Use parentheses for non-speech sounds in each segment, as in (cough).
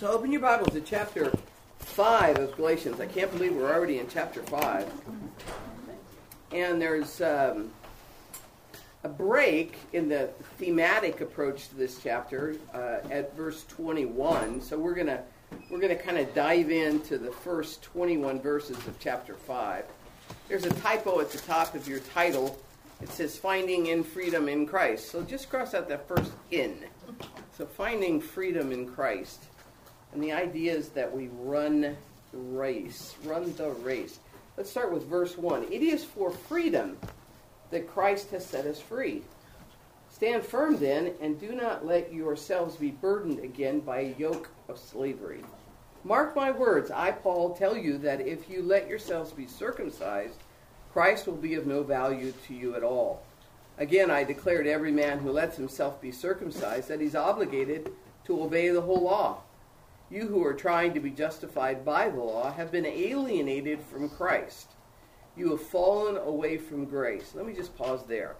So open your Bibles to chapter 5 of Galatians. I can't believe we're already in chapter 5. And there's um, a break in the thematic approach to this chapter uh, at verse 21. So we're going to we're going to kind of dive into the first 21 verses of chapter 5. There's a typo at the top of your title. It says finding in freedom in Christ. So just cross out that first in. So finding freedom in Christ. And the idea is that we run the race. Run the race. Let's start with verse 1. It is for freedom that Christ has set us free. Stand firm then, and do not let yourselves be burdened again by a yoke of slavery. Mark my words, I, Paul, tell you that if you let yourselves be circumcised, Christ will be of no value to you at all. Again, I declare to every man who lets himself be circumcised that he's obligated to obey the whole law. You who are trying to be justified by the law have been alienated from Christ. You have fallen away from grace. Let me just pause there.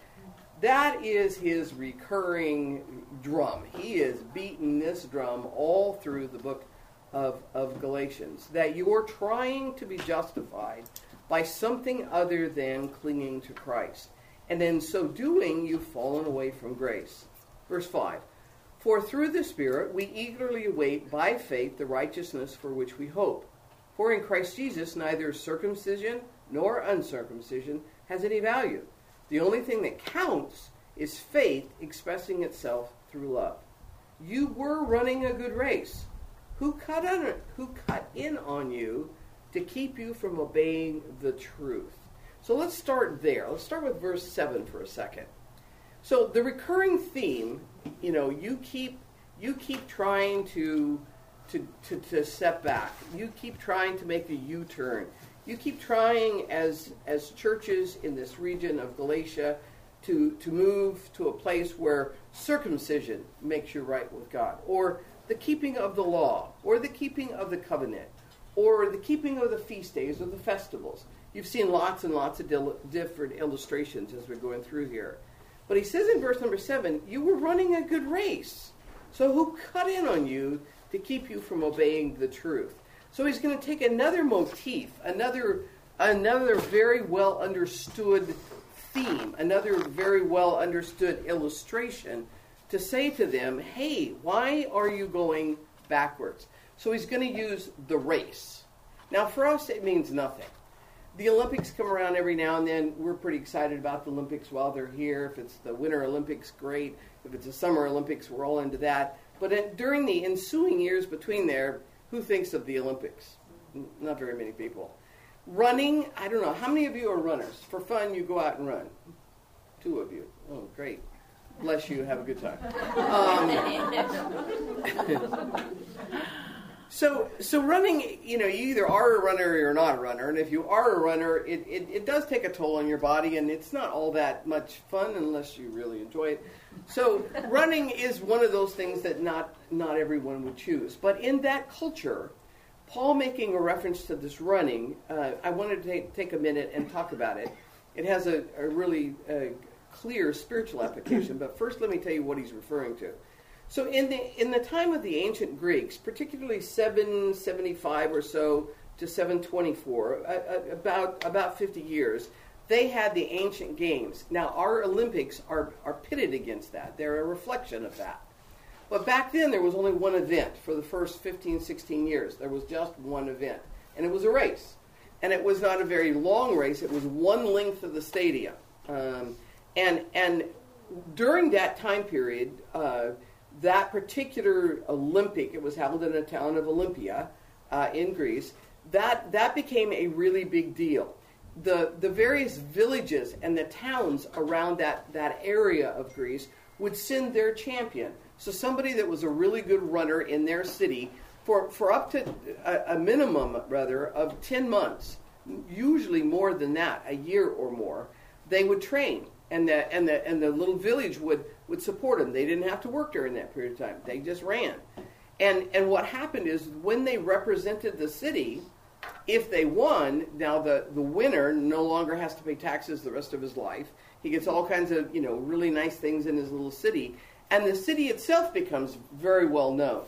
That is his recurring drum. He is beating this drum all through the book of, of Galatians. That you're trying to be justified by something other than clinging to Christ. And in so doing, you've fallen away from grace. Verse 5 For through the Spirit we eagerly await by faith the righteousness for which we hope. For in Christ Jesus neither circumcision nor uncircumcision has any value. The only thing that counts is faith expressing itself through love. You were running a good race. Who cut on who cut in on you to keep you from obeying the truth. So let's start there. Let's start with verse 7 for a second. So the recurring theme, you know, you keep you keep trying to to, to, to step back. You keep trying to make a U-turn. You keep trying as as churches in this region of Galatia to to move to a place where circumcision makes you right with God, or the keeping of the law, or the keeping of the covenant, or the keeping of the feast days or the festivals. You've seen lots and lots of dil- different illustrations as we're going through here. But he says in verse number seven, you were running a good race. So who cut in on you to keep you from obeying the truth? So he's going to take another motif, another another very well understood theme, another very well understood illustration to say to them, "Hey, why are you going backwards?" So he's going to use the race. Now, for us, it means nothing. The Olympics come around every now and then. We're pretty excited about the Olympics while they're here. If it's the Winter Olympics, great. If it's the Summer Olympics, we're all into that. But in, during the ensuing years between there, who thinks of the Olympics? Not very many people. Running, I don't know. How many of you are runners? For fun, you go out and run. Two of you. Oh, great. Bless you. Have a good time. (laughs) Um, (laughs) So, so running, you know, you either are a runner or you're not a runner, and if you are a runner, it, it, it, does take a toll on your body, and it's not all that much fun unless you really enjoy it. So, (laughs) running is one of those things that not not everyone would choose. But in that culture, Paul making a reference to this running, uh, I wanted to take, take, a minute and talk about it. It has a, a really uh, clear spiritual application, but first, let me tell you what he's referring to. So in the in the time of the ancient Greeks, particularly 775 or so to 724, uh, uh, about about 50 years, they had the ancient games. Now our Olympics are are pitted against that. They're a reflection of that. But back then there was only one event for the first 15 16 years. There was just one event, and it was a race. And it was not a very long race. It was one length of the stadium. Um, and and during that time period, uh, that particular Olympic, it was held in the town of Olympia uh, in Greece, that, that became a really big deal. The, the various villages and the towns around that, that area of Greece would send their champion. So somebody that was a really good runner in their city for, for up to a, a minimum, rather, of 10 months, usually more than that, a year or more, they would train. And the, and the, and the little village would would support them. They didn't have to work during that period of time. They just ran. And and what happened is when they represented the city, if they won, now the, the winner no longer has to pay taxes the rest of his life. He gets all kinds of, you know, really nice things in his little city. And the city itself becomes very well known.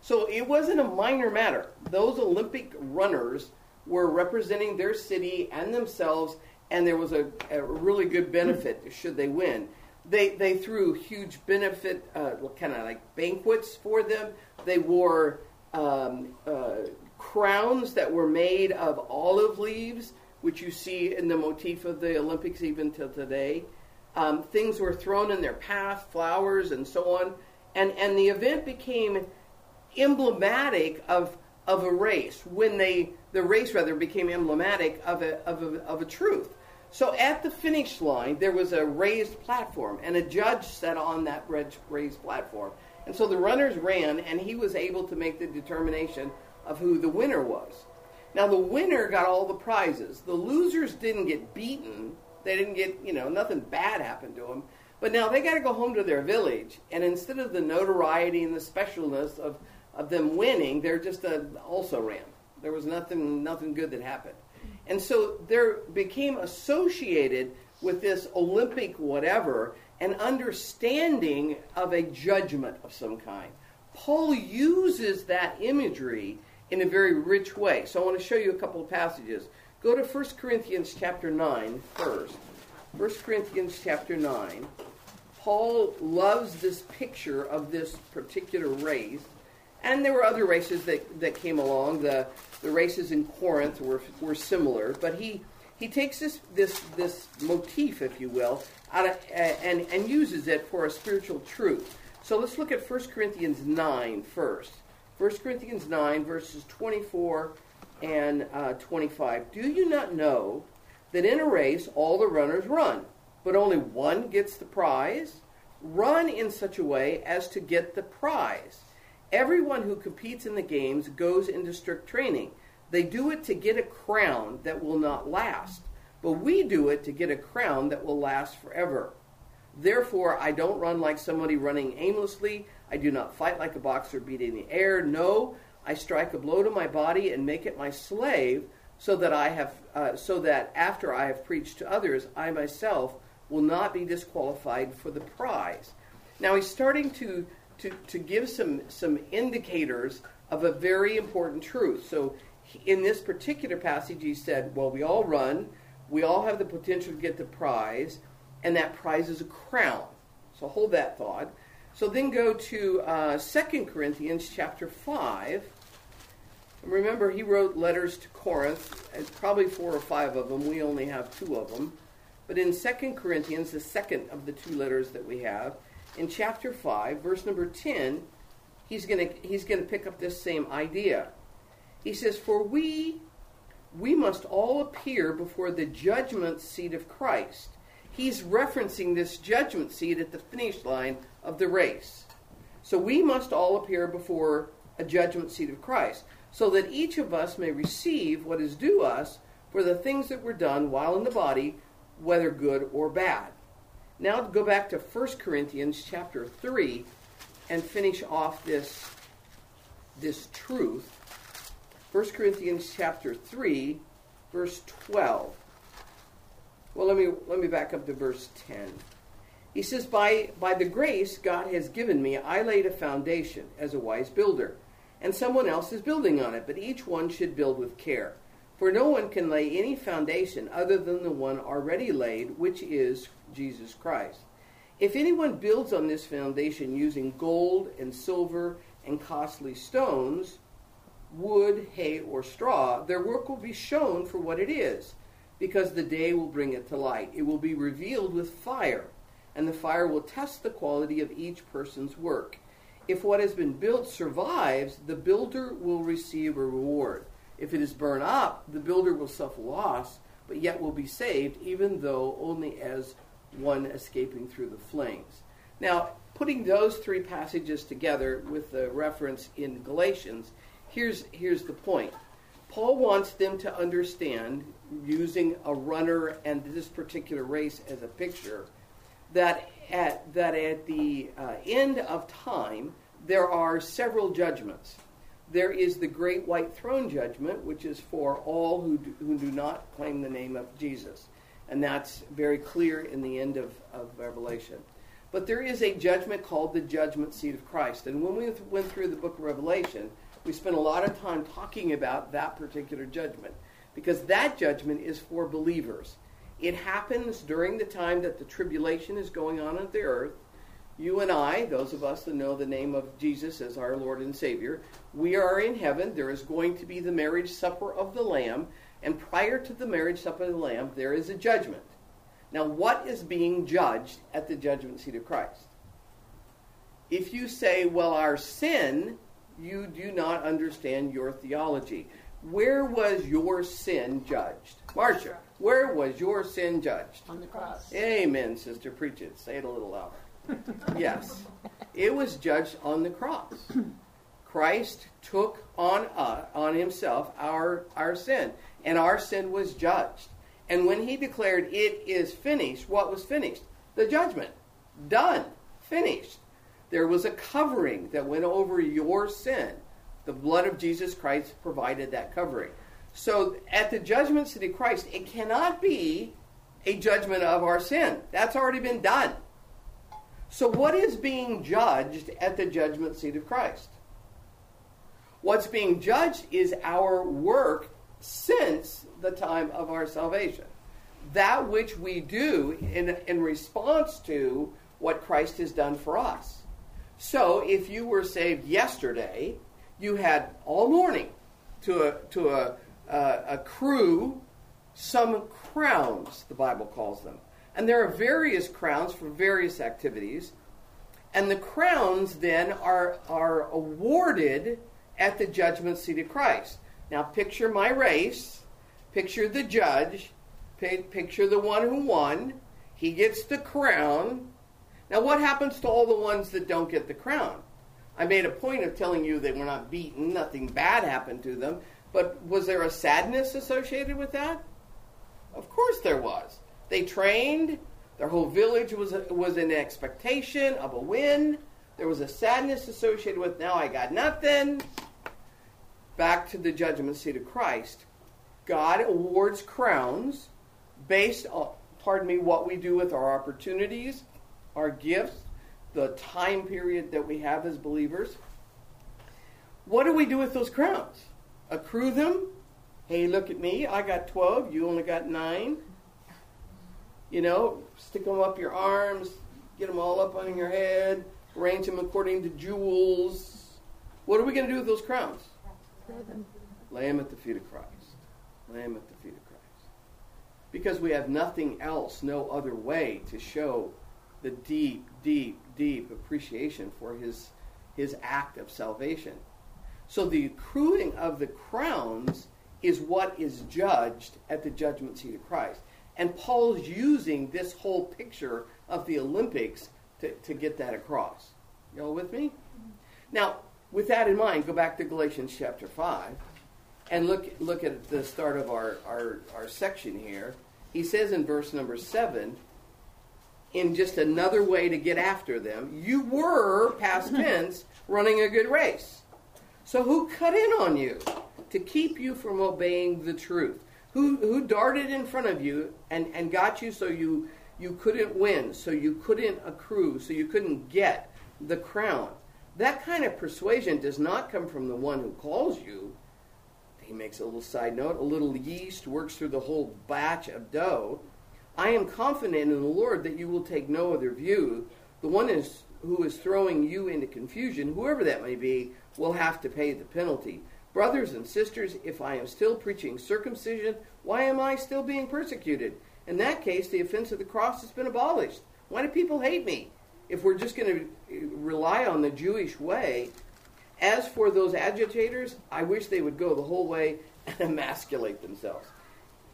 So it wasn't a minor matter. Those Olympic runners were representing their city and themselves, and there was a, a really good benefit should they win. They, they threw huge benefit, uh, kind of like banquets for them. They wore um, uh, crowns that were made of olive leaves, which you see in the motif of the Olympics even till today. Um, things were thrown in their path, flowers and so on, and and the event became emblematic of of a race when they the race rather became emblematic of a of a, of a truth. So at the finish line there was a raised platform and a judge sat on that raised platform. And so the runners ran and he was able to make the determination of who the winner was. Now the winner got all the prizes. The losers didn't get beaten. They didn't get, you know, nothing bad happened to them. But now they got to go home to their village, and instead of the notoriety and the specialness of, of them winning, they're just a, also ran. There was nothing nothing good that happened, and so there became associated with this Olympic whatever an understanding of a judgment of some kind. Paul uses that imagery in a very rich way. So I want to show you a couple of passages. Go to 1 Corinthians chapter 9 first. 1 Corinthians chapter 9. Paul loves this picture of this particular race. And there were other races that, that came along. The, the races in Corinth were, were similar. But he, he takes this, this, this motif, if you will, out of, and, and uses it for a spiritual truth. So let's look at 1 Corinthians 9 first. 1 Corinthians 9, verses 24 and uh, 25. Do you not know that in a race all the runners run, but only one gets the prize? Run in such a way as to get the prize. Everyone who competes in the games goes into strict training. They do it to get a crown that will not last, but we do it to get a crown that will last forever. Therefore, I don't run like somebody running aimlessly. I do not fight like a boxer beating the air. No, I strike a blow to my body and make it my slave, so that I have, uh, so that after I have preached to others, I myself will not be disqualified for the prize. Now he's starting to to, to give some some indicators of a very important truth. So in this particular passage, he said, "Well, we all run, we all have the potential to get the prize, and that prize is a crown." So hold that thought. So then go to uh, 2 Corinthians chapter 5. And remember, he wrote letters to Corinth, probably four or five of them. We only have two of them. But in 2 Corinthians, the second of the two letters that we have, in chapter 5, verse number 10, he's going to he's going to pick up this same idea. He says, "For we we must all appear before the judgment seat of Christ." He's referencing this judgment seat at the finish line of the race. So we must all appear before a judgment seat of Christ, so that each of us may receive what is due us for the things that were done while in the body, whether good or bad. Now go back to 1 Corinthians chapter 3 and finish off this, this truth. 1 Corinthians chapter 3, verse 12. Well, let me, let me back up to verse 10. He says, by, by the grace God has given me, I laid a foundation as a wise builder, and someone else is building on it, but each one should build with care. For no one can lay any foundation other than the one already laid, which is Jesus Christ. If anyone builds on this foundation using gold and silver and costly stones, wood, hay, or straw, their work will be shown for what it is, because the day will bring it to light. It will be revealed with fire and the fire will test the quality of each person's work. If what has been built survives, the builder will receive a reward. If it is burned up, the builder will suffer loss, but yet will be saved, even though only as one escaping through the flames. Now, putting those three passages together with the reference in Galatians, here's, here's the point. Paul wants them to understand, using a runner and this particular race as a picture, that at, that at the uh, end of time, there are several judgments. There is the great white throne judgment, which is for all who do, who do not claim the name of Jesus. And that's very clear in the end of, of Revelation. But there is a judgment called the judgment seat of Christ. And when we went through the book of Revelation, we spent a lot of time talking about that particular judgment because that judgment is for believers. It happens during the time that the tribulation is going on on the earth. You and I, those of us that know the name of Jesus as our Lord and Savior, we are in heaven. There is going to be the marriage supper of the Lamb. And prior to the marriage supper of the Lamb, there is a judgment. Now, what is being judged at the judgment seat of Christ? If you say, well, our sin, you do not understand your theology. Where was your sin judged? Marcia, where was your sin judged? On the cross. Amen, sister. Preach it. Say it a little louder. Yes. It was judged on the cross. Christ took on uh, on himself our our sin, and our sin was judged. And when he declared it is finished, what was finished? The judgment. Done. Finished. There was a covering that went over your sin. The blood of Jesus Christ provided that covering. So at the judgment seat of Christ, it cannot be a judgment of our sin. That's already been done. So what is being judged at the judgment seat of Christ? What's being judged is our work since the time of our salvation. That which we do in, in response to what Christ has done for us. So if you were saved yesterday, you had all morning to, a, to a, a, accrue some crowns, the Bible calls them. And there are various crowns for various activities. And the crowns then are, are awarded at the judgment seat of Christ. Now picture my race, picture the judge, picture the one who won. He gets the crown. Now, what happens to all the ones that don't get the crown? I made a point of telling you they were not beaten, nothing bad happened to them, but was there a sadness associated with that? Of course there was. They trained, their whole village was, was in expectation of a win. There was a sadness associated with, now I got nothing back to the judgment seat of Christ, God awards crowns based on, pardon me, what we do with our opportunities, our gifts, the time period that we have as believers. What do we do with those crowns? Accrue them? Hey, look at me. I got 12. You only got 9. You know, stick them up your arms, get them all up on your head, arrange them according to jewels. What are we going to do with those crowns? Lay them at the feet of Christ. Lay them at the feet of Christ. Because we have nothing else, no other way to show the deep, deep, deep appreciation for his, his act of salvation. So the accruing of the crowns is what is judged at the judgment seat of Christ. And Paul's using this whole picture of the Olympics to, to get that across. Y'all with me? Now, with that in mind, go back to Galatians chapter 5 and look, look at the start of our, our, our section here. He says in verse number 7, in just another way to get after them, you were, past (laughs) tense, running a good race. So who cut in on you to keep you from obeying the truth? Who, who darted in front of you and, and got you so you, you couldn't win, so you couldn't accrue, so you couldn't get the crown? That kind of persuasion does not come from the one who calls you. He makes a little side note a little yeast works through the whole batch of dough. I am confident in the Lord that you will take no other view. The one is, who is throwing you into confusion, whoever that may be, will have to pay the penalty. Brothers and sisters, if I am still preaching circumcision, why am I still being persecuted? In that case, the offense of the cross has been abolished. Why do people hate me? if we're just going to uh, rely on the Jewish way, as for those agitators, I wish they would go the whole way and (laughs) emasculate themselves.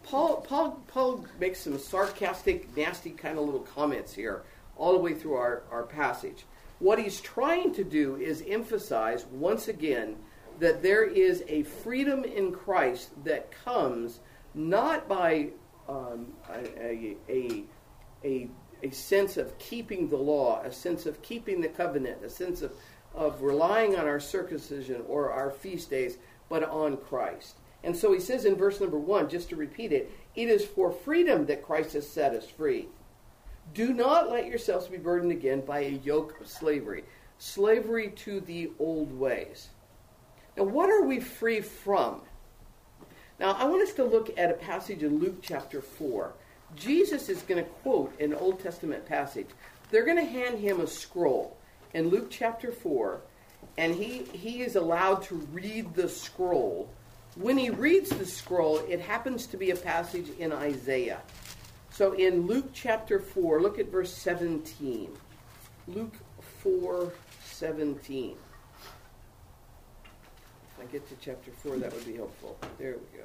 Paul, Paul, Paul makes some sarcastic, nasty kind of little comments here all the way through our, our passage. What he's trying to do is emphasize once again that there is a freedom in Christ that comes not by um, a, a, a a sense of keeping the law, a sense of keeping the covenant, a sense of, of relying on our circumcision or our feast days, but on Christ. And so he says in verse number one, just to repeat it, it is for freedom that Christ has set us free. Do not let yourselves be burdened again by a yoke of slavery, slavery to the old ways. Now, what are we free from? Now, I want us to look at a passage in Luke chapter 4. Jesus is going to quote an Old Testament passage. They're going to hand him a scroll in Luke chapter 4, and he, he is allowed to read the scroll. When he reads the scroll, it happens to be a passage in Isaiah. So in Luke chapter 4, look at verse 17. Luke 4 17. I get to chapter 4, that would be helpful. There we go.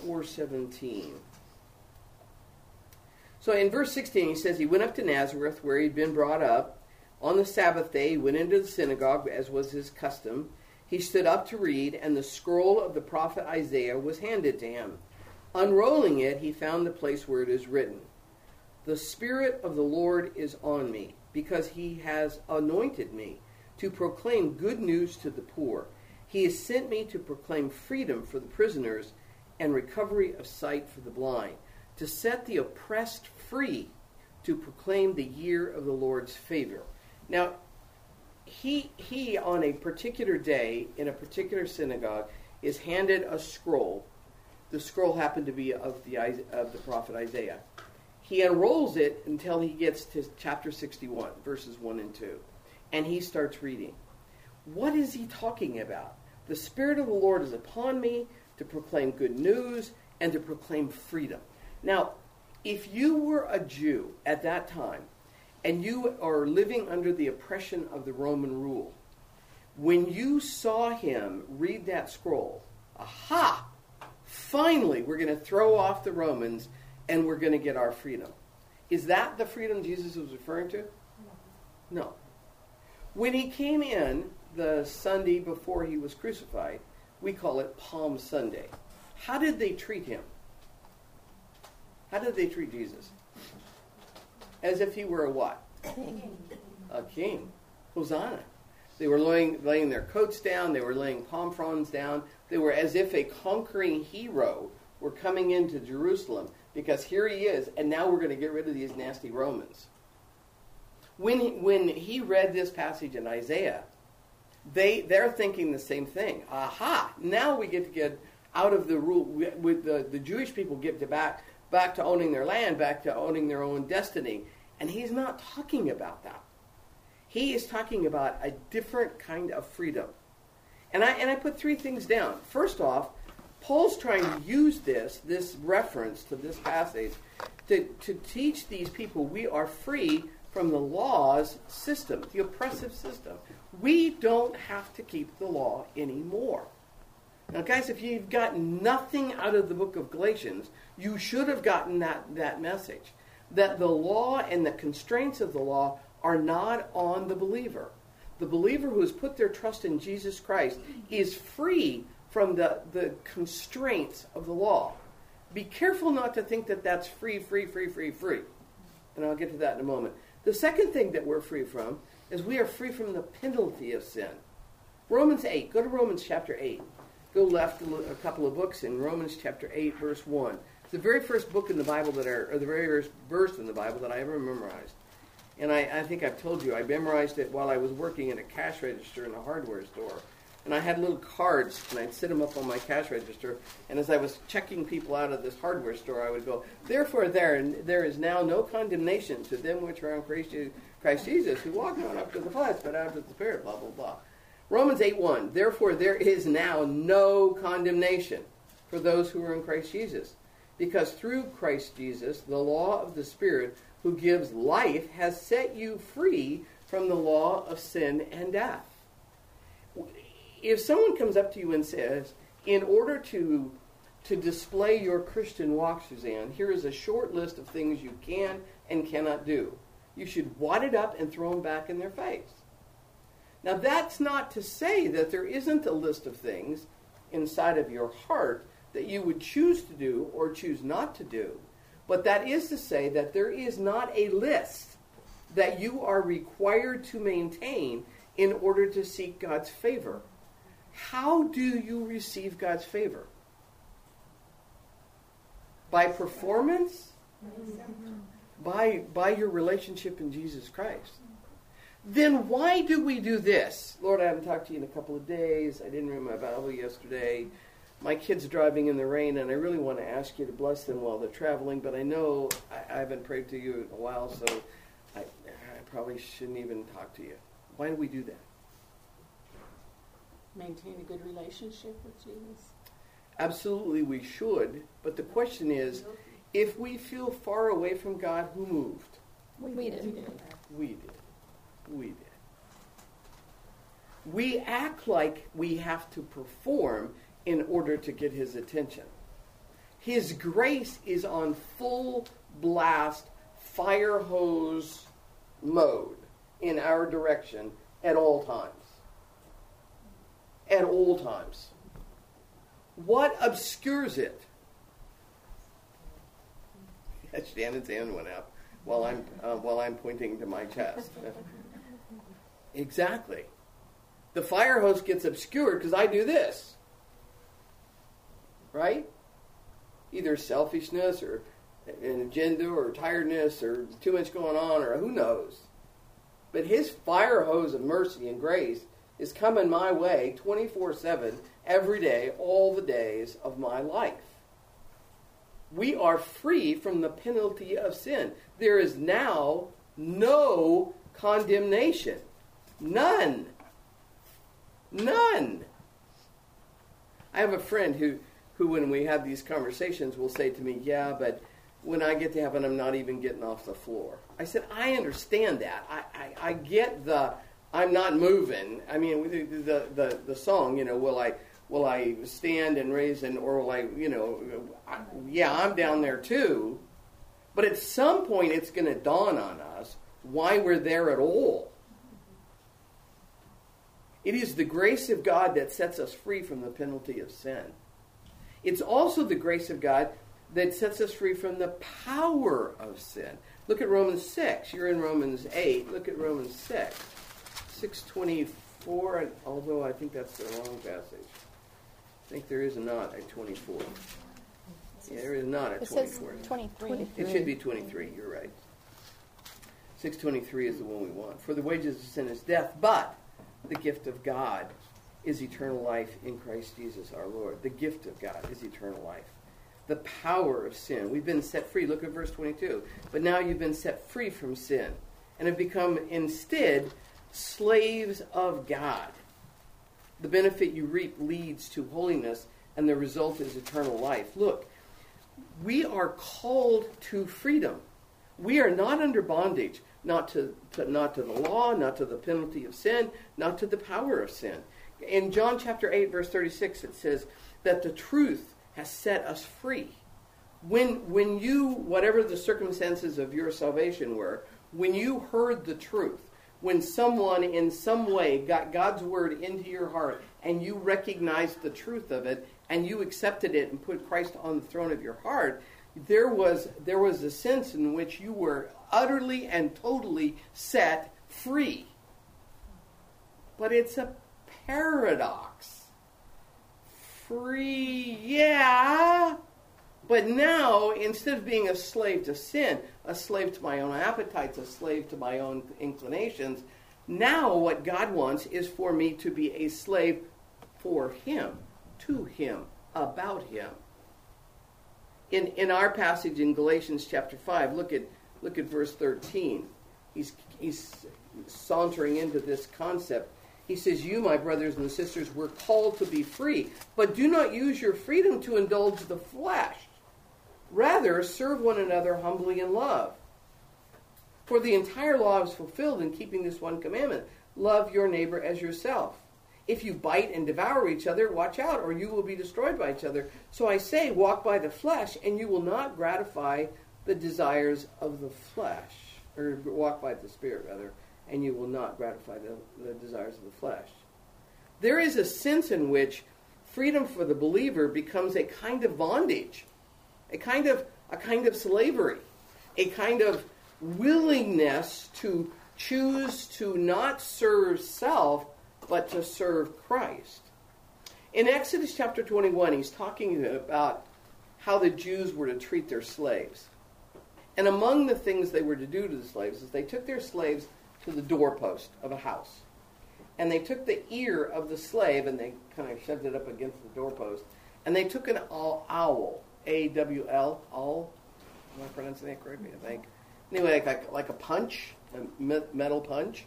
417. So in verse 16, he says, He went up to Nazareth, where he'd been brought up. On the Sabbath day, he went into the synagogue, as was his custom. He stood up to read, and the scroll of the prophet Isaiah was handed to him. Unrolling it, he found the place where it is written The Spirit of the Lord is on me, because he has anointed me to proclaim good news to the poor. He has sent me to proclaim freedom for the prisoners and recovery of sight for the blind, to set the oppressed free, to proclaim the year of the Lord's favor. Now, he, he on a particular day in a particular synagogue is handed a scroll. The scroll happened to be of the, of the prophet Isaiah. He unrolls it until he gets to chapter 61, verses 1 and 2. And he starts reading. What is he talking about? The Spirit of the Lord is upon me to proclaim good news and to proclaim freedom. Now, if you were a Jew at that time and you are living under the oppression of the Roman rule, when you saw him read that scroll, aha, finally we're going to throw off the Romans and we're going to get our freedom. Is that the freedom Jesus was referring to? No. When he came in the Sunday before he was crucified, we call it Palm Sunday. How did they treat him? How did they treat Jesus? As if he were a what? A king. Hosanna. They were laying, laying their coats down, they were laying palm fronds down. They were as if a conquering hero were coming into Jerusalem because here he is, and now we're going to get rid of these nasty Romans. When he, when he read this passage in Isaiah, they they're thinking the same thing. Aha! Now we get to get out of the rule. With the the Jewish people get to back back to owning their land, back to owning their own destiny. And he's not talking about that. He is talking about a different kind of freedom. And I and I put three things down. First off, Paul's trying to use this this reference to this passage to, to teach these people we are free from the law's system, the oppressive system. We don't have to keep the law anymore. Now, guys, if you've gotten nothing out of the book of Galatians, you should have gotten that, that message that the law and the constraints of the law are not on the believer. The believer who has put their trust in Jesus Christ is free from the, the constraints of the law. Be careful not to think that that's free, free, free, free, free. And I'll get to that in a moment. The second thing that we're free from is we are free from the penalty of sin. Romans 8. Go to Romans chapter 8. Go left a couple of books in Romans chapter 8, verse 1. It's the very first book in the Bible that I, or the very first verse in the Bible that I ever memorized. And I, I think I've told you, I memorized it while I was working in a cash register in a hardware store. And I had little cards, and I'd sit them up on my cash register. And as I was checking people out of this hardware store, I would go, Therefore, there, there is now no condemnation to them which are on Christ, Jesus, who walk not after the flesh, but after the Spirit, blah, blah, blah. Romans 8 1. Therefore, there is now no condemnation for those who are in Christ Jesus. Because through Christ Jesus, the law of the Spirit who gives life has set you free from the law of sin and death if someone comes up to you and says, in order to to display your Christian walk, Suzanne, here is a short list of things you can and cannot do. You should wad it up and throw them back in their face. Now, that's not to say that there isn't a list of things inside of your heart that you would choose to do or choose not to do. But that is to say that there is not a list that you are required to maintain in order to seek God's favor. How do you receive God's favor? By performance? by, by your relationship in Jesus Christ. Then why do we do this? Lord, I haven't talked to you in a couple of days. I didn't read my Bible yesterday. My kid's driving in the rain, and I really want to ask you to bless them while they're traveling, but I know I, I haven't prayed to you in a while, so I, I probably shouldn't even talk to you. Why do we do that? Maintain a good relationship with Jesus. Absolutely, we should. But the question is if we feel far away from God, who moved? We did. We did. We did. We act like we have to perform in order to get his attention. His grace is on full blast, fire hose mode in our direction at all times. At all times. What obscures it? (laughs) Shannon's hand went up while I'm uh, while I'm pointing to my chest. (laughs) exactly. The fire hose gets obscured because I do this. Right? Either selfishness or an agenda or tiredness or too much going on or who knows. But his fire hose of mercy and grace is coming my way 24 7 every day, all the days of my life. We are free from the penalty of sin. There is now no condemnation. None. None. I have a friend who, who, when we have these conversations, will say to me, Yeah, but when I get to heaven, I'm not even getting off the floor. I said, I understand that. I, I, I get the I'm not moving. I mean, the, the, the, the song, you know, will I will I stand and raise and or will I, you know, I, yeah, I'm down there too. But at some point, it's going to dawn on us why we're there at all. It is the grace of God that sets us free from the penalty of sin. It's also the grace of God that sets us free from the power of sin. Look at Romans 6. You're in Romans 8. Look at Romans 6. 624, although I think that's the wrong passage. I think there is not a 24. Yeah, there is not a It 24. says 23. It should be 23, you're right. 623 is the one we want. For the wages of sin is death, but the gift of God is eternal life in Christ Jesus our Lord. The gift of God is eternal life. The power of sin. We've been set free. Look at verse 22. But now you've been set free from sin and have become instead slaves of God. The benefit you reap leads to holiness, and the result is eternal life. Look, we are called to freedom. We are not under bondage, not to, to, not to the law, not to the penalty of sin, not to the power of sin. In John chapter 8, verse 36, it says that the truth has set us free. When, when you, whatever the circumstances of your salvation were, when you heard the truth, when someone in some way got God's word into your heart and you recognized the truth of it and you accepted it and put Christ on the throne of your heart, there was there was a sense in which you were utterly and totally set free. But it's a paradox. Free, yeah, but now, instead of being a slave to sin, a slave to my own appetites, a slave to my own inclinations, now what God wants is for me to be a slave for Him, to Him, about Him. In, in our passage in Galatians chapter 5, look at, look at verse 13. He's, he's sauntering into this concept. He says, You, my brothers and sisters, were called to be free, but do not use your freedom to indulge the flesh. Rather, serve one another humbly in love. For the entire law is fulfilled in keeping this one commandment love your neighbor as yourself. If you bite and devour each other, watch out, or you will be destroyed by each other. So I say, walk by the flesh, and you will not gratify the desires of the flesh. Or walk by the Spirit, rather, and you will not gratify the, the desires of the flesh. There is a sense in which freedom for the believer becomes a kind of bondage a kind of a kind of slavery, a kind of willingness to choose to not serve self, but to serve Christ. In Exodus chapter 21, he's talking about how the Jews were to treat their slaves. And among the things they were to do to the slaves is they took their slaves to the doorpost of a house. And they took the ear of the slave and they kind of shoved it up against the doorpost. And they took an owl, A W L, owl. Am I pronouncing that correctly? I think. Anyway, like, like, like a punch, a metal punch.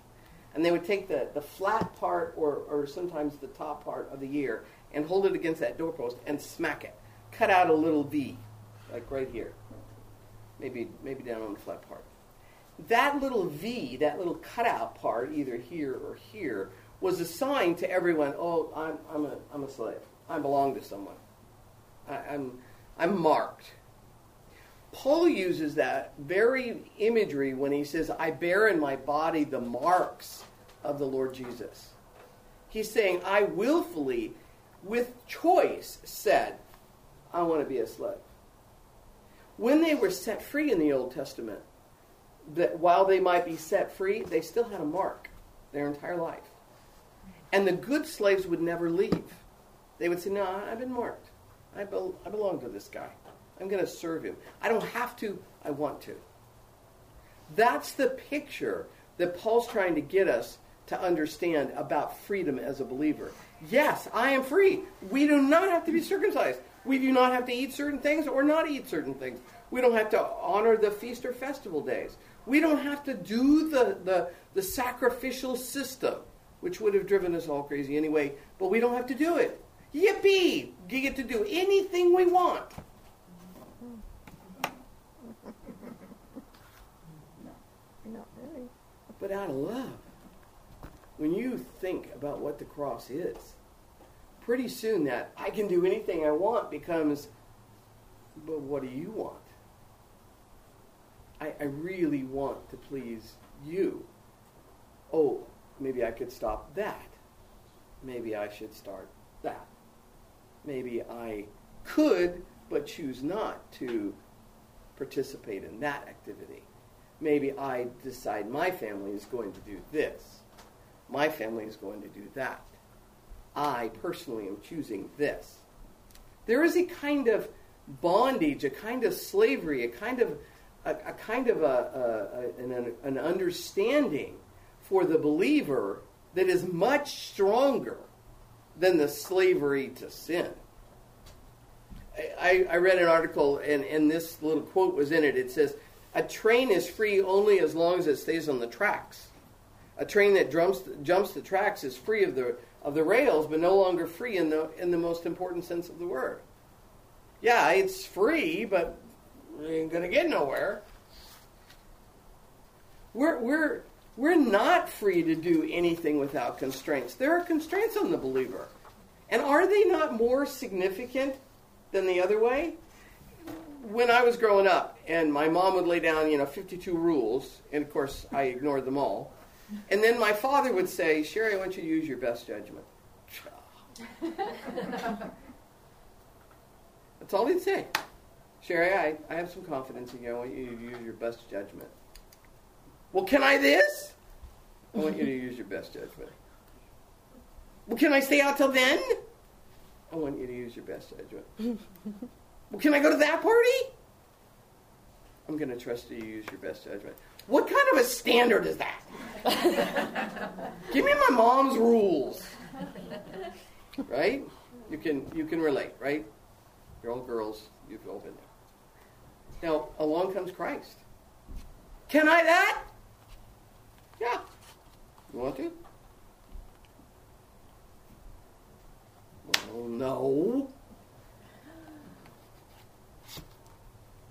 And they would take the, the flat part or, or sometimes the top part of the ear and hold it against that doorpost and smack it. Cut out a little V, like right here. Maybe, maybe down on the flat part. That little V, that little cutout part, either here or here, was a sign to everyone, oh, I'm, I'm, a, I'm a slave. I belong to someone. I, I'm, I'm marked. Paul uses that very imagery when he says, I bear in my body the marks of the Lord Jesus. He's saying, I willfully, with choice, said, I want to be a slave. When they were set free in the Old Testament, that while they might be set free, they still had a mark their entire life. And the good slaves would never leave. They would say, No, I've been marked. I, I belong to this guy. I'm going to serve him. I don't have to, I want to. That's the picture that Paul's trying to get us to understand about freedom as a believer. Yes, I am free. We do not have to be circumcised. We do not have to eat certain things or not eat certain things. We don't have to honor the feast or festival days. We don't have to do the, the, the sacrificial system, which would have driven us all crazy anyway, but we don't have to do it. Yippee! You get to do anything we want. Not really. But out of love, when you think about what the cross is, pretty soon that I can do anything I want becomes, but what do you want? I, I really want to please you. Oh, maybe I could stop that. Maybe I should start that. Maybe I could, but choose not to participate in that activity. Maybe I decide my family is going to do this. My family is going to do that. I personally am choosing this. There is a kind of bondage, a kind of slavery, a kind of a, a kind of a, a, an, an understanding for the believer that is much stronger than the slavery to sin. I, I read an article, and, and this little quote was in it. It says, A train is free only as long as it stays on the tracks. A train that jumps, jumps the tracks is free of the, of the rails, but no longer free in the, in the most important sense of the word. Yeah, it's free, but we ain't going to get nowhere. We're, we're, we're not free to do anything without constraints. There are constraints on the believer. And are they not more significant than the other way? When I was growing up, and my mom would lay down, you know, 52 rules, and of course I ignored them all. And then my father would say, Sherry, I want you to use your best judgment. That's all he'd say. Sherry, I, I have some confidence in you. I want you to use your best judgment. Well, can I this? I want you to use your best judgment. Well, can I stay out till then? I want you to use your best judgment. (laughs) well, can I go to that party? I'm going to trust you to use your best judgment. What kind of a standard is that? (laughs) Give me my mom's rules. Right? You can you can relate, right? You're all girls, you've all been there. Now, along comes Christ. Can I that? You want to? Oh, well, no.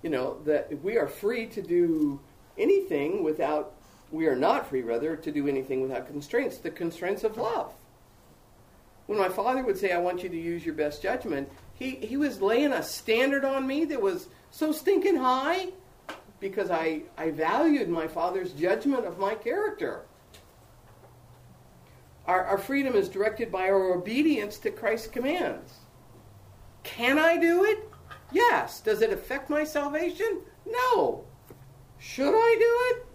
You know, that we are free to do anything without, we are not free, rather, to do anything without constraints, the constraints of love. When my father would say, I want you to use your best judgment, he, he was laying a standard on me that was so stinking high because I, I valued my father's judgment of my character. Our, our freedom is directed by our obedience to Christ's commands. Can I do it? Yes. Does it affect my salvation? No. Should I do it?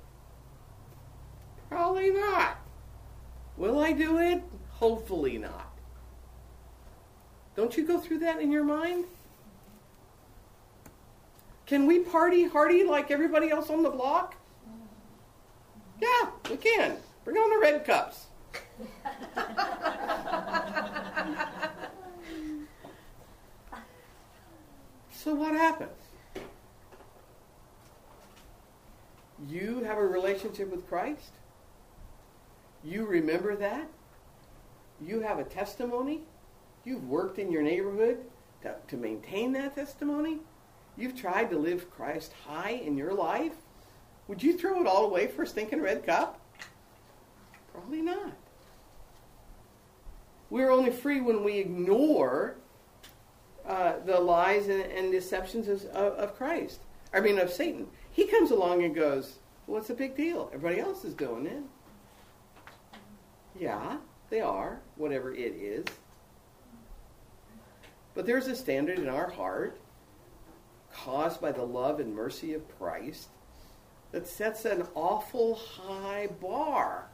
Probably not. Will I do it? Hopefully not. Don't you go through that in your mind? Can we party hardy like everybody else on the block? Yeah, we can. Bring on the red cups. (laughs) so what happens? You have a relationship with Christ? You remember that? You have a testimony? You've worked in your neighborhood to, to maintain that testimony? You've tried to live Christ high in your life? Would you throw it all away for a stinking red cup? Probably not. We're only free when we ignore uh, the lies and, and deceptions of, of Christ. I mean, of Satan. He comes along and goes, What's the big deal? Everybody else is doing it. Yeah, they are, whatever it is. But there's a standard in our heart caused by the love and mercy of Christ that sets an awful high bar.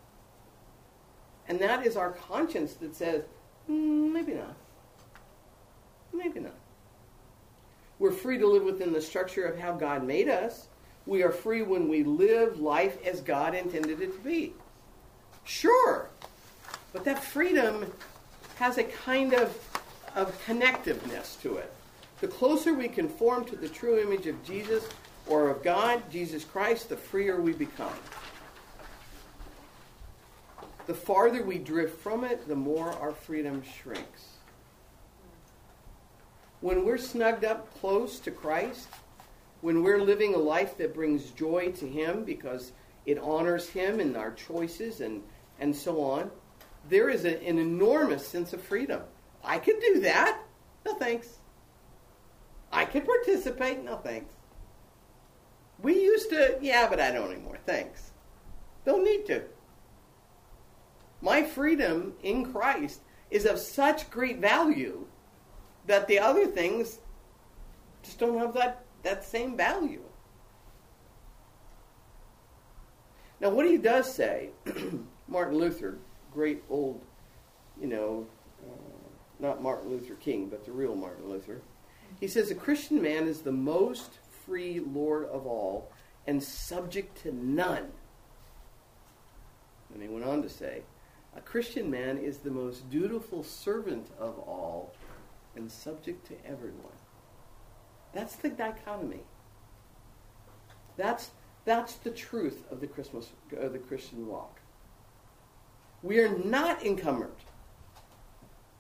And that is our conscience that says, mm, maybe not. Maybe not. We're free to live within the structure of how God made us. We are free when we live life as God intended it to be. Sure. But that freedom has a kind of, of connectiveness to it. The closer we conform to the true image of Jesus or of God, Jesus Christ, the freer we become. The farther we drift from it, the more our freedom shrinks. When we're snugged up close to Christ, when we're living a life that brings joy to Him because it honors Him in our choices and, and so on, there is a, an enormous sense of freedom. I can do that. No thanks. I can participate. No thanks. We used to, yeah, but I don't anymore. Thanks. Don't need to. My freedom in Christ is of such great value that the other things just don't have that, that same value. Now, what he does say, (clears throat) Martin Luther, great old, you know, uh, not Martin Luther King, but the real Martin Luther, he says a Christian man is the most free Lord of all and subject to none. And he went on to say, a Christian man is the most dutiful servant of all and subject to everyone. That's the dichotomy. That's, that's the truth of the, Christmas, uh, the Christian walk. We are not encumbered,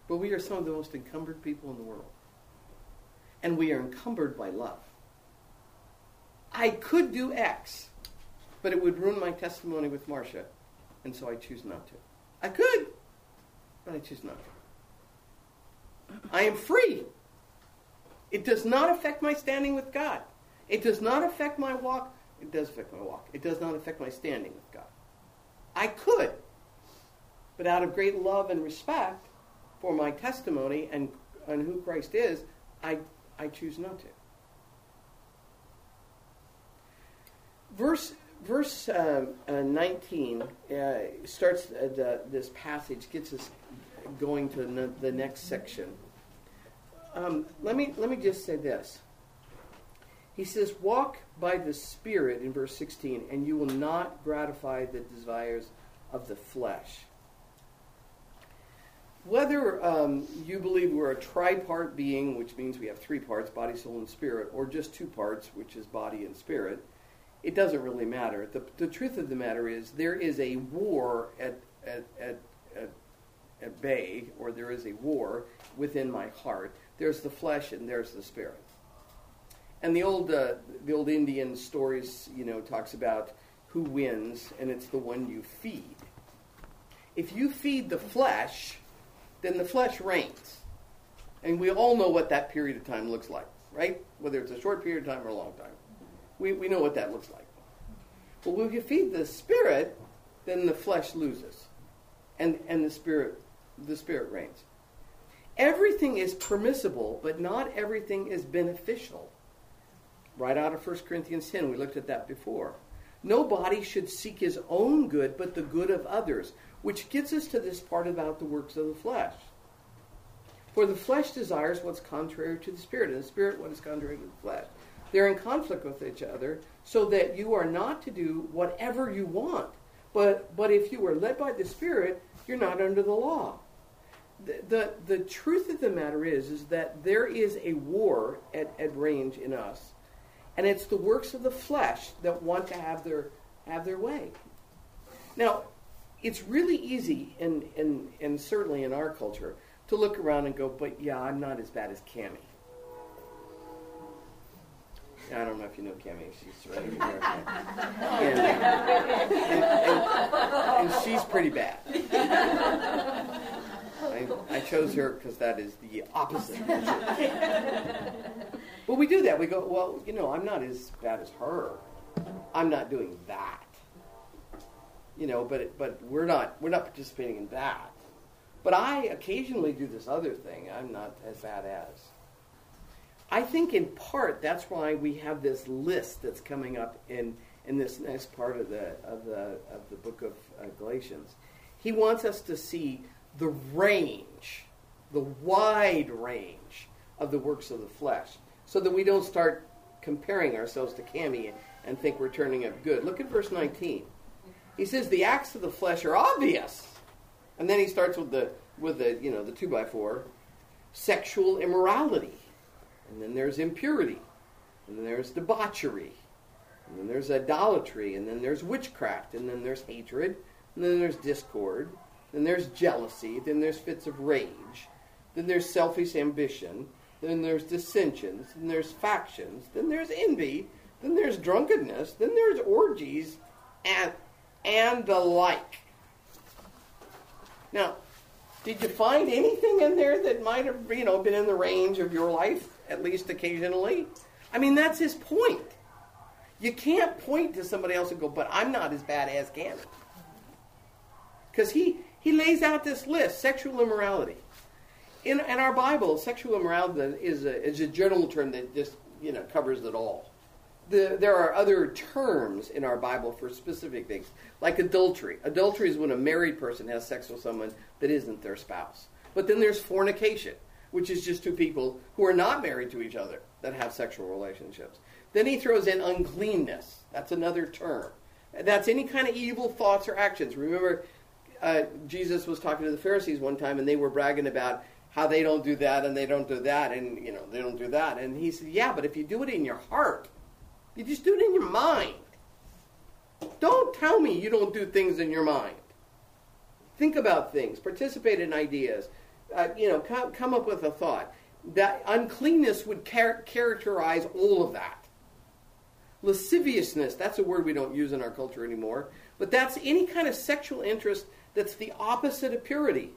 but we are some of the most encumbered people in the world. And we are encumbered by love. I could do X, but it would ruin my testimony with Marcia, and so I choose not to. I could, but I choose not. I am free. It does not affect my standing with God. It does not affect my walk. It does affect my walk. It does not affect my standing with God. I could, but out of great love and respect for my testimony and, and who Christ is, I, I choose not to. Verse verse uh, uh, 19 uh, starts uh, the, this passage, gets us going to the, next section. Um, let me let me just say this. He says, "Walk by the Spirit" in verse 16, and you will not gratify the desires of the flesh. Whether um, you believe we're a tripart being, which means we have three parts, body, soul, and spirit, or just two parts, which is body and spirit, it doesn't really matter. The, the truth of the matter is there is a war at, at, at, at, at bay, or there is a war within my heart. There's the flesh and there's the spirit. And the old, uh, the old Indian stories, you know, talks about who wins, and it's the one you feed. If you feed the flesh, then the flesh reigns. And we all know what that period of time looks like, right? Whether it's a short period of time or a long time. We, we know what that looks like. But when you feed the spirit, then the flesh loses. And, and the spirit the spirit reigns. Everything is permissible, but not everything is beneficial. Right out of 1 Corinthians 10, we looked at that before. Nobody should seek his own good, but the good of others, which gets us to this part about the works of the flesh. For the flesh desires what's contrary to the spirit, and the spirit what is contrary to the flesh. They're in conflict with each other so that you are not to do whatever you want. But, but if you are led by the Spirit, you're not under the law. The, the, the truth of the matter is, is that there is a war at, at range in us. And it's the works of the flesh that want to have their, have their way. Now, it's really easy, and, and, and certainly in our culture, to look around and go, but yeah, I'm not as bad as Cami. I don't know if you know Cami. She's right here. And, (laughs) and, and, and she's pretty bad. I, I chose her because that is the opposite. but we do that. We go, well, you know, I'm not as bad as her. I'm not doing that. You know, but but we're not we're not participating in that. But I occasionally do this other thing. I'm not as bad as. I think in part that's why we have this list that's coming up in in this next part of the of the of the book of uh, Galatians. He wants us to see the range, the wide range of the works of the flesh, so that we don't start comparing ourselves to Cami and think we're turning up good. Look at verse 19. He says the acts of the flesh are obvious, and then he starts with the with the you know the two by four, sexual immorality, and then there's impurity, and then there's debauchery, and then there's idolatry, and then there's witchcraft, and then there's hatred, and then there's discord, then there's jealousy, then there's fits of rage, then there's selfish ambition, then there's dissensions, then there's factions, then there's envy, then there's drunkenness, then there's orgies, and and the like. Now, did you find anything in there that might have, you know, been in the range of your life, at least occasionally? I mean, that's his point. You can't point to somebody else and go, but I'm not as bad as Gannon. Because he, he lays out this list sexual immorality. In, in our Bible, sexual immorality is a, is a general term that just you know covers it all. The, there are other terms in our Bible for specific things, like adultery. Adultery is when a married person has sex with someone that isn't their spouse. But then there's fornication, which is just two people who are not married to each other that have sexual relationships. Then he throws in uncleanness. That's another term. That's any kind of evil thoughts or actions. Remember, uh, Jesus was talking to the Pharisees one time, and they were bragging about how they don't do that and they don't do that, and you know they don't do that. And he said, "Yeah, but if you do it in your heart, you just do it in your mind. Don't tell me you don't do things in your mind. Think about things, participate in ideas, uh, you know, come, come up with a thought. That uncleanness would char- characterize all of that. Lasciviousness, that's a word we don't use in our culture anymore, but that's any kind of sexual interest that's the opposite of purity.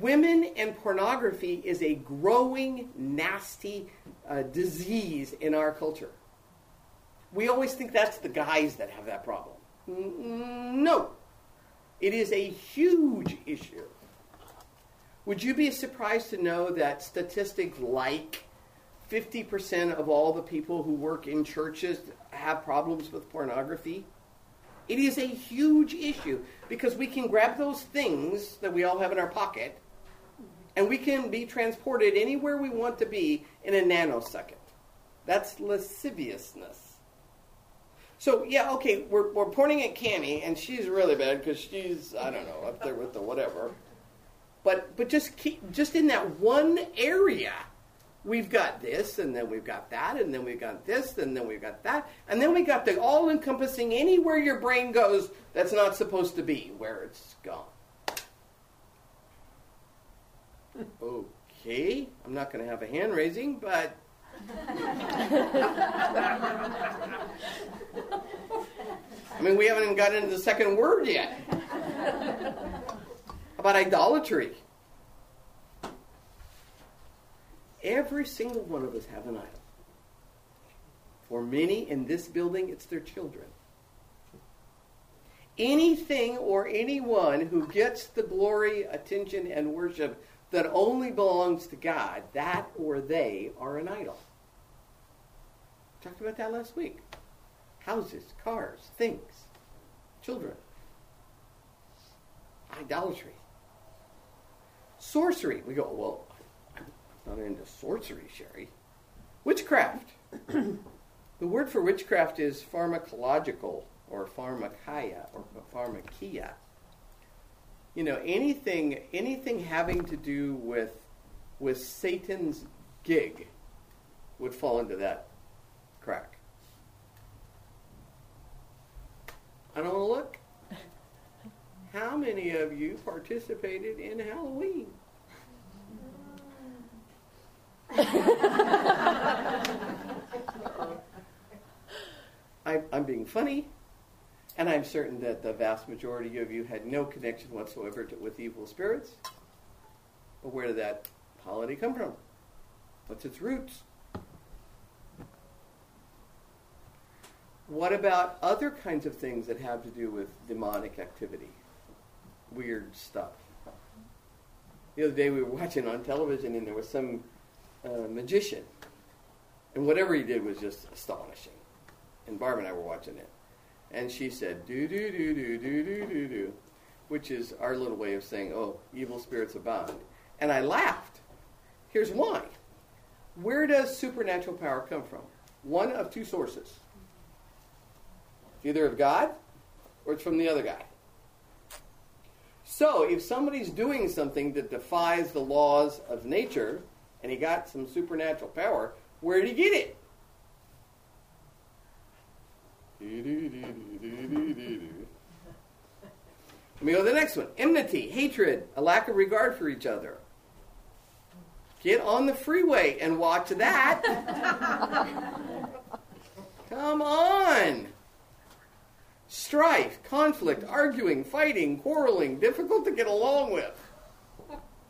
Women and pornography is a growing, nasty uh, disease in our culture. We always think that's the guys that have that problem. No. It is a huge issue. Would you be surprised to know that statistics like 50% of all the people who work in churches have problems with pornography? It is a huge issue because we can grab those things that we all have in our pocket and we can be transported anywhere we want to be in a nanosecond. That's lasciviousness. So, yeah, okay, we're, we're pointing at Cami, and she's really bad because she's, I don't know, up there with the whatever. But, but just, keep, just in that one area, we've got this, and then we've got that, and then we've got this, and then we've got that, and then we got the all encompassing anywhere your brain goes that's not supposed to be, where it's gone. Okay, I'm not going to have a hand raising, but. (laughs) I mean, we haven't even gotten into the second word yet. About idolatry. Every single one of us have an idol. For many in this building, it's their children. Anything or anyone who gets the glory, attention, and worship that only belongs to God, that or they are an idol. Talked about that last week. Houses, cars, things, children. Idolatry. Sorcery. We go, well, I'm not into sorcery, Sherry. Witchcraft. (clears throat) the word for witchcraft is pharmacological or pharmakia or pharmakia. You know, anything anything having to do with with Satan's gig would fall into that crack. I don't want to look. How many of you participated in Halloween? (laughs) I, I'm being funny, and I'm certain that the vast majority of you had no connection whatsoever to, with evil spirits. But where did that holiday come from? What's its roots? What about other kinds of things that have to do with demonic activity? Weird stuff. The other day we were watching on television and there was some uh, magician. And whatever he did was just astonishing. And Barb and I were watching it. And she said, do, do, do, do, do, do, do, do, which is our little way of saying, oh, evil spirits abound. And I laughed. Here's why. Where does supernatural power come from? One of two sources. Either of God or it's from the other guy. So if somebody's doing something that defies the laws of nature and he got some supernatural power, where did he get it? Let me go to the next one. Enmity, hatred, a lack of regard for each other. Get on the freeway and watch that. (laughs) Come on. Strife, conflict, arguing, fighting, quarreling, difficult to get along with.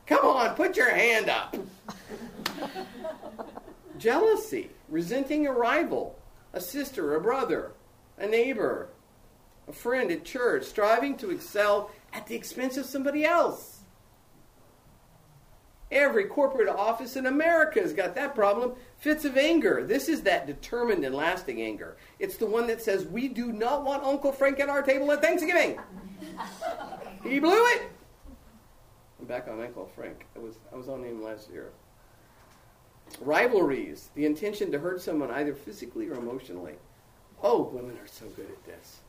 Come on, put your hand up. Jealousy, resenting a rival, a sister, a brother, a neighbor, a friend at church, striving to excel at the expense of somebody else. Every corporate office in America has got that problem. Fits of anger. This is that determined and lasting anger. It's the one that says, We do not want Uncle Frank at our table at Thanksgiving. (laughs) he blew it. I'm back on Uncle Frank. I was, I was on him last year. Rivalries. The intention to hurt someone either physically or emotionally. Oh, women are so good at this.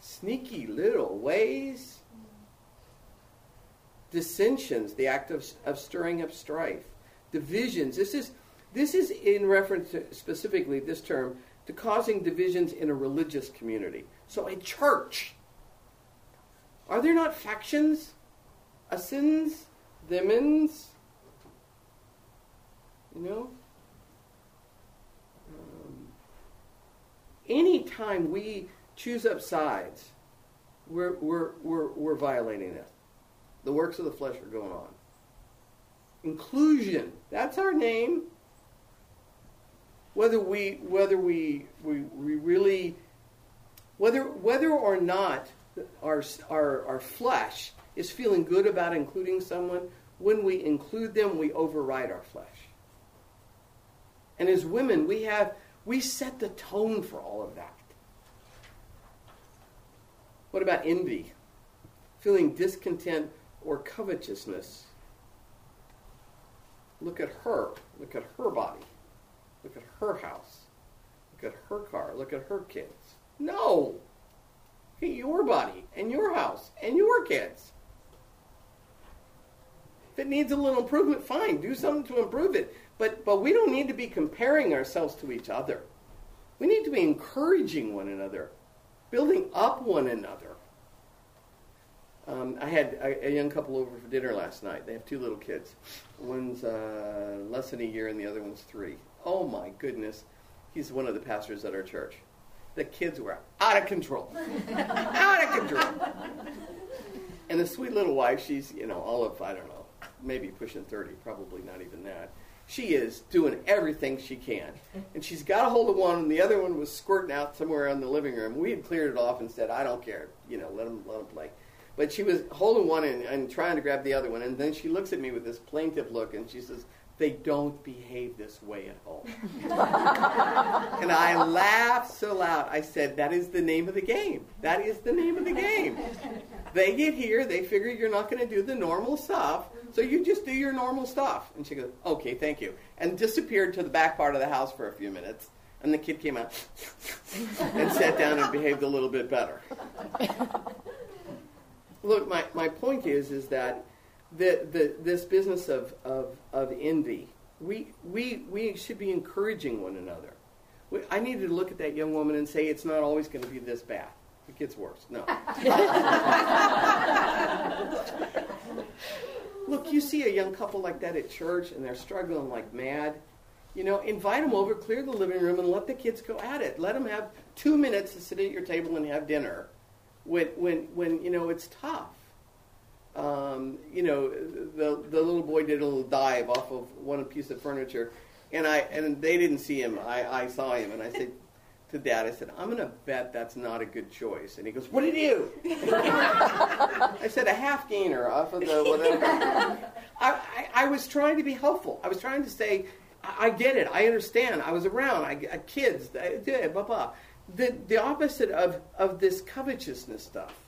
Sneaky little ways. Dissensions, the act of, of stirring up strife. Divisions. This is, this is in reference to, specifically, this term, to causing divisions in a religious community. So a church. Are there not factions? Asins? Themins? You know? Um, anytime we choose up sides, we're, we're, we're, we're violating it. The works of the flesh are going on. Inclusion, that's our name. Whether we, whether we, we, we really, whether, whether or not our, our, our flesh is feeling good about including someone, when we include them, we override our flesh. And as women, we have we set the tone for all of that. What about envy? Feeling discontent or covetousness? Look at her. Look at her body. Look at her house. Look at her car. Look at her kids. No! Hey, your body and your house and your kids. If it needs a little improvement, fine. Do something to improve it. But, but we don't need to be comparing ourselves to each other. We need to be encouraging one another, building up one another. Um, I had a, a, young couple over for dinner last night. They have two little kids. One's uh, less than a year, and the other one's three. Oh my goodness. He's one of the pastors at our church. The kids were out of control. (laughs) out of control. And the sweet little wife, she's, you know, all of, I don't know, maybe pushing 30, probably not even that she is doing everything she can. And she's got a hold of one, and the other one was squirting out somewhere in the living room. We had cleared it off and said, I don't care. You know, let them, let them play. But she was holding one and, and trying to grab the other one. And then she looks at me with this plaintive look, and she says, they don't behave this way at home. (laughs) and I laughed so loud. I said, That is the name of the game. That is the name of the game. They get here, they figure you're not going to do the normal stuff, So you just do your normal stuff. And she goes, okay, thank you. And disappeared to the back part of the house for a few minutes. And the kid came out (laughs) and sat down and behaved a little bit better. Look, my, my point is, is that the, the, this business of, of, of envy, we, we, we should be encouraging one another. We, I needed to look at that young woman and say, it's not always going to be this bad. It gets worse. No. (laughs) Look, you see a young couple like that at church and they're struggling like mad. You know, invite them over, clear the living room, and let the kids go at it. Let them have two minutes to sit at your table and have dinner when, when, when you know, it's tough. Um, you know, the, the little boy did a little dive off of one piece of furniture, and I and they didn't see him. I, I saw him, and I said (laughs) to Dad, I said, "I'm going to bet that's not a good choice." And he goes, "What did you?" (laughs) I said, "A half gainer off of the whatever." (laughs) I, I, I was trying to be helpful. I was trying to say, "I, I get it. I understand. I was around. I, I kids. I blah blah." The the opposite of of this covetousness stuff.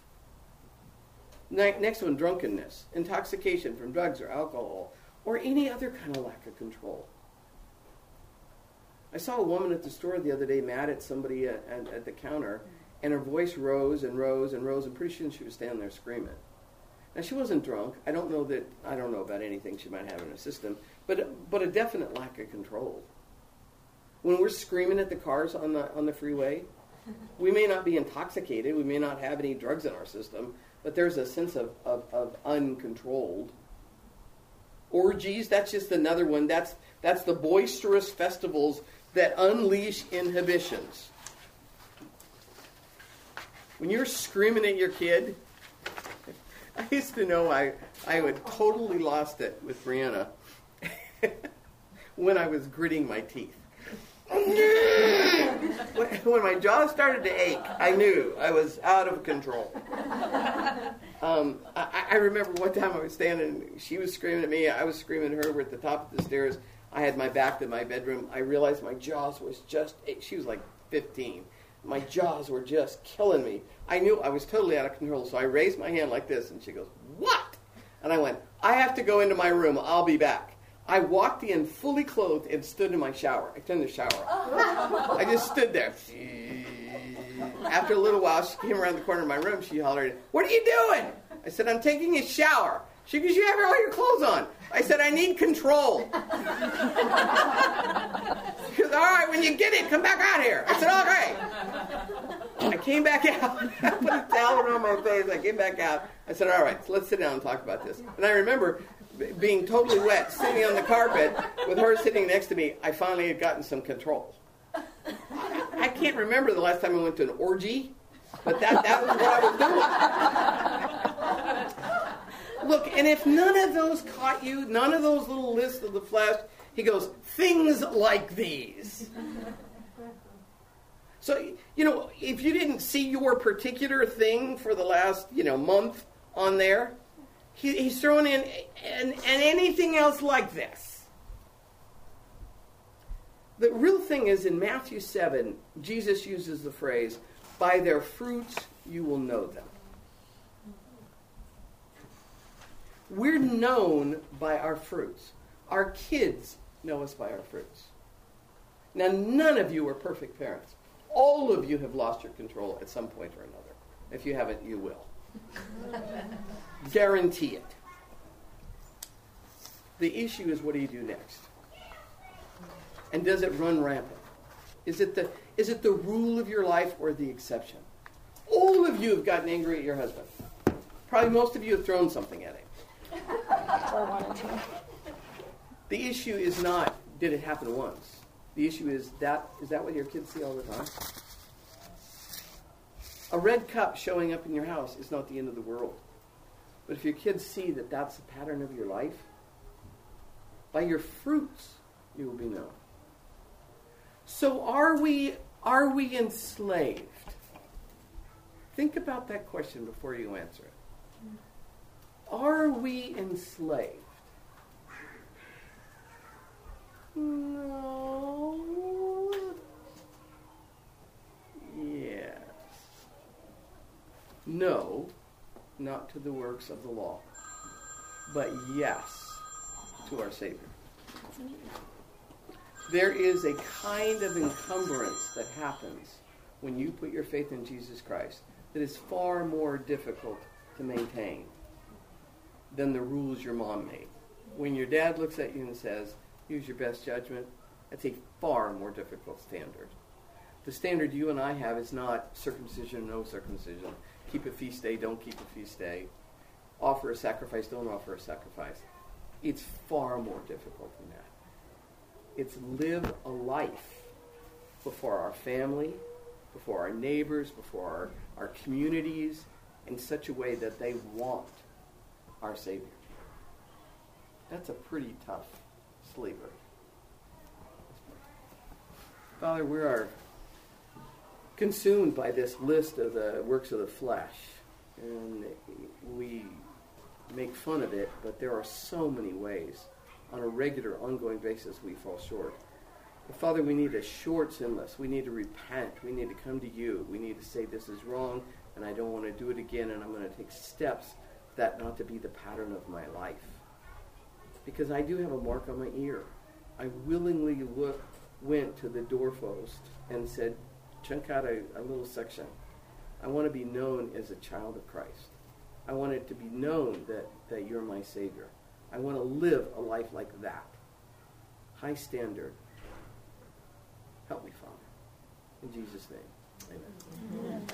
Ne- Next one, drunkenness, intoxication from drugs or alcohol, or any other kind of lack of control. I saw a woman at the store the other day mad at somebody at, at, at the counter, and her voice rose and rose and rose, and pretty soon she was standing there screaming. Now she wasn't drunk. I don't know that I don't know about anything she might have in her system, but but a definite lack of control. When we're screaming at the cars on the on the freeway, we may not be intoxicated, we may not have any drugs in our system, but there's a sense of, of, of uncontrolled. Orgies, that's just another one. That's that's the boisterous festivals that unleash inhibitions. When you're screaming at your kid, (laughs) I used to know I, I had totally lost it with Brianna (laughs) when I was gritting my teeth. (laughs) when my jaw started to ache, I knew I was out of control. Um, I, I remember one time I was standing, she was screaming at me, I was screaming at her. We're at the top of the stairs. I had my back to my bedroom. I realized my jaws was just, she was like 15. My jaws were just killing me. I knew I was totally out of control, so I raised my hand like this, and she goes, What? And I went, I have to go into my room. I'll be back. I walked in fully clothed and stood in my shower. I turned the shower off. I just stood there. After a little while, she came around the corner of my room. She hollered, What are you doing? I said, I'm taking a shower. She goes, You have all your clothes on. I said, I need control. She goes, All right, when you get it, come back out here. I said, Okay. I came back out. (laughs) I put a towel around my face. I came back out. I said, All right, so let's sit down and talk about this. And I remember being totally wet, sitting on the carpet with her sitting next to me. I finally had gotten some control. I can't remember the last time I went to an orgy, but that, that was what I was doing. Look, and if none of those caught you, none of those little lists of the flesh, he goes, things like these. So, you know, if you didn't see your particular thing for the last, you know, month on there, he, he's thrown in and, and anything else like this. The real thing is in Matthew 7, Jesus uses the phrase, by their fruits you will know them. We're known by our fruits. Our kids know us by our fruits. Now, none of you are perfect parents. All of you have lost your control at some point or another. If you haven't, you will. (laughs) Guarantee it. The issue is what do you do next? And does it run rampant? Is it the, is it the rule of your life or the exception? All of you have gotten angry at your husband. Probably most of you have thrown something at him. (laughs) Or wanted to. The issue is not did it happen once. The issue is that is that what your kids see all the time? A red cup showing up in your house is not the end of the world. But if your kids see that that's the pattern of your life, by your fruits you will be known. So are we are we enslaved? Think about that question before you answer it. Are we enslaved? No. Yes. No, not to the works of the law. but yes to our Savior. There is a kind of encumbrance that happens when you put your faith in Jesus Christ that is far more difficult to maintain than the rules your mom made. When your dad looks at you and says, use your best judgment, that's a far more difficult standard. The standard you and I have is not circumcision, no circumcision. Keep a feast day, don't keep a feast day. Offer a sacrifice, don't offer a sacrifice. It's far more difficult than that. It's live a life before our family, before our neighbors, before our, our communities, in such a way that they want our Savior. That's a pretty tough slavery. Father, we are consumed by this list of the works of the flesh, and we make fun of it, but there are so many ways on a regular, ongoing basis we fall short. But Father, we need a shorts in us. We need to repent. We need to come to you. We need to say this is wrong, and I don't want to do it again, and I'm going to take steps that not to be the pattern of my life. Because I do have a mark on my ear. I willingly look, went to the doorpost and said, chunk out a, a little section. I want to be known as a child of Christ. I want it to be known that, that you're my Savior. I want to live a life like that. High standard. Help me, Father. In Jesus' name, amen. amen.